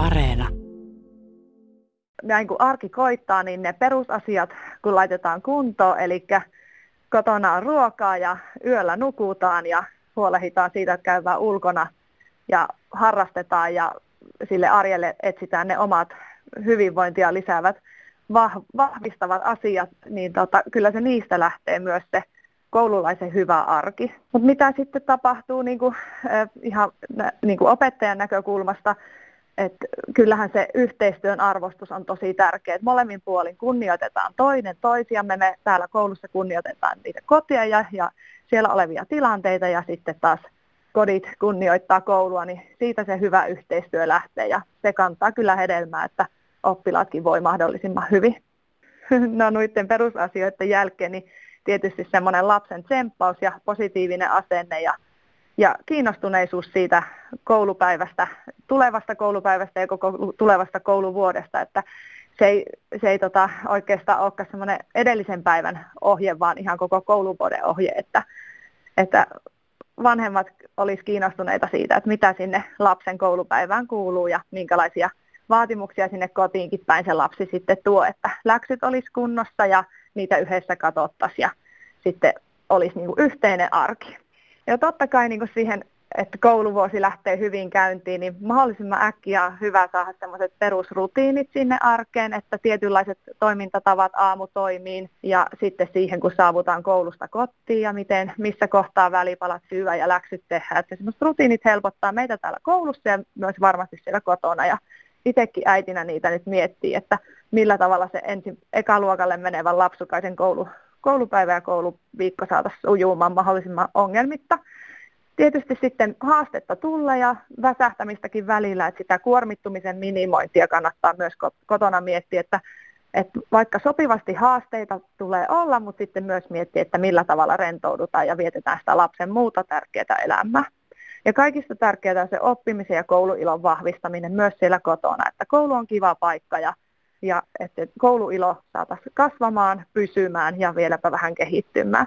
Areena. Näin kun arki koittaa, niin ne perusasiat kun laitetaan kuntoon, eli kotona on ruokaa ja yöllä nukutaan ja huolehditaan siitä, että käydään ulkona ja harrastetaan ja sille arjelle etsitään ne omat hyvinvointia lisäävät vahvistavat asiat, niin tota, kyllä se niistä lähtee myös se koululaisen hyvä arki. Mutta mitä sitten tapahtuu niin kuin, ihan niin kuin opettajan näkökulmasta, että kyllähän se yhteistyön arvostus on tosi tärkeä. Et molemmin puolin kunnioitetaan toinen toisiamme. Me täällä koulussa kunnioitetaan niitä kotia ja, ja siellä olevia tilanteita ja sitten taas kodit kunnioittaa koulua, niin siitä se hyvä yhteistyö lähtee ja se kantaa kyllä hedelmää, että oppilaatkin voi mahdollisimman hyvin. No noiden perusasioiden jälkeen niin tietysti semmoinen lapsen tsemppaus ja positiivinen asenne ja, ja kiinnostuneisuus siitä koulupäivästä, tulevasta koulupäivästä ja koko tulevasta kouluvuodesta, että se ei, se ei tota, oikeastaan olekaan semmoinen edellisen päivän ohje, vaan ihan koko kouluvuoden ohje, että, että vanhemmat olisi kiinnostuneita siitä, että mitä sinne lapsen koulupäivään kuuluu ja minkälaisia vaatimuksia sinne kotiinkin päin se lapsi sitten tuo, että läksyt olisi kunnossa ja niitä yhdessä katsottaisiin ja sitten olisi niin kuin yhteinen arki. Ja totta kai niin kuin siihen, että kouluvuosi lähtee hyvin käyntiin, niin mahdollisimman äkkiä on hyvä saada sellaiset perusrutiinit sinne arkeen, että tietynlaiset toimintatavat aamutoimiin ja sitten siihen, kun saavutaan koulusta kotiin ja miten, missä kohtaa välipalat syödä ja läksyt tehdä. Että rutiinit helpottaa meitä täällä koulussa ja myös varmasti siellä kotona. Ja itsekin äitinä niitä nyt miettii, että millä tavalla se ensin ekaluokalle menevän lapsukaisen koulu, koulupäivä ja kouluviikko saataisiin sujumaan mahdollisimman ongelmitta. Tietysti sitten haastetta tulla ja väsähtämistäkin välillä, että sitä kuormittumisen minimointia kannattaa myös kotona miettiä, että, että vaikka sopivasti haasteita tulee olla, mutta sitten myös miettiä, että millä tavalla rentoudutaan ja vietetään sitä lapsen muuta tärkeää elämää. Ja kaikista tärkeää on se oppimisen ja kouluilon vahvistaminen myös siellä kotona, että koulu on kiva paikka ja, ja että kouluilo saataisiin kasvamaan, pysymään ja vieläpä vähän kehittymään.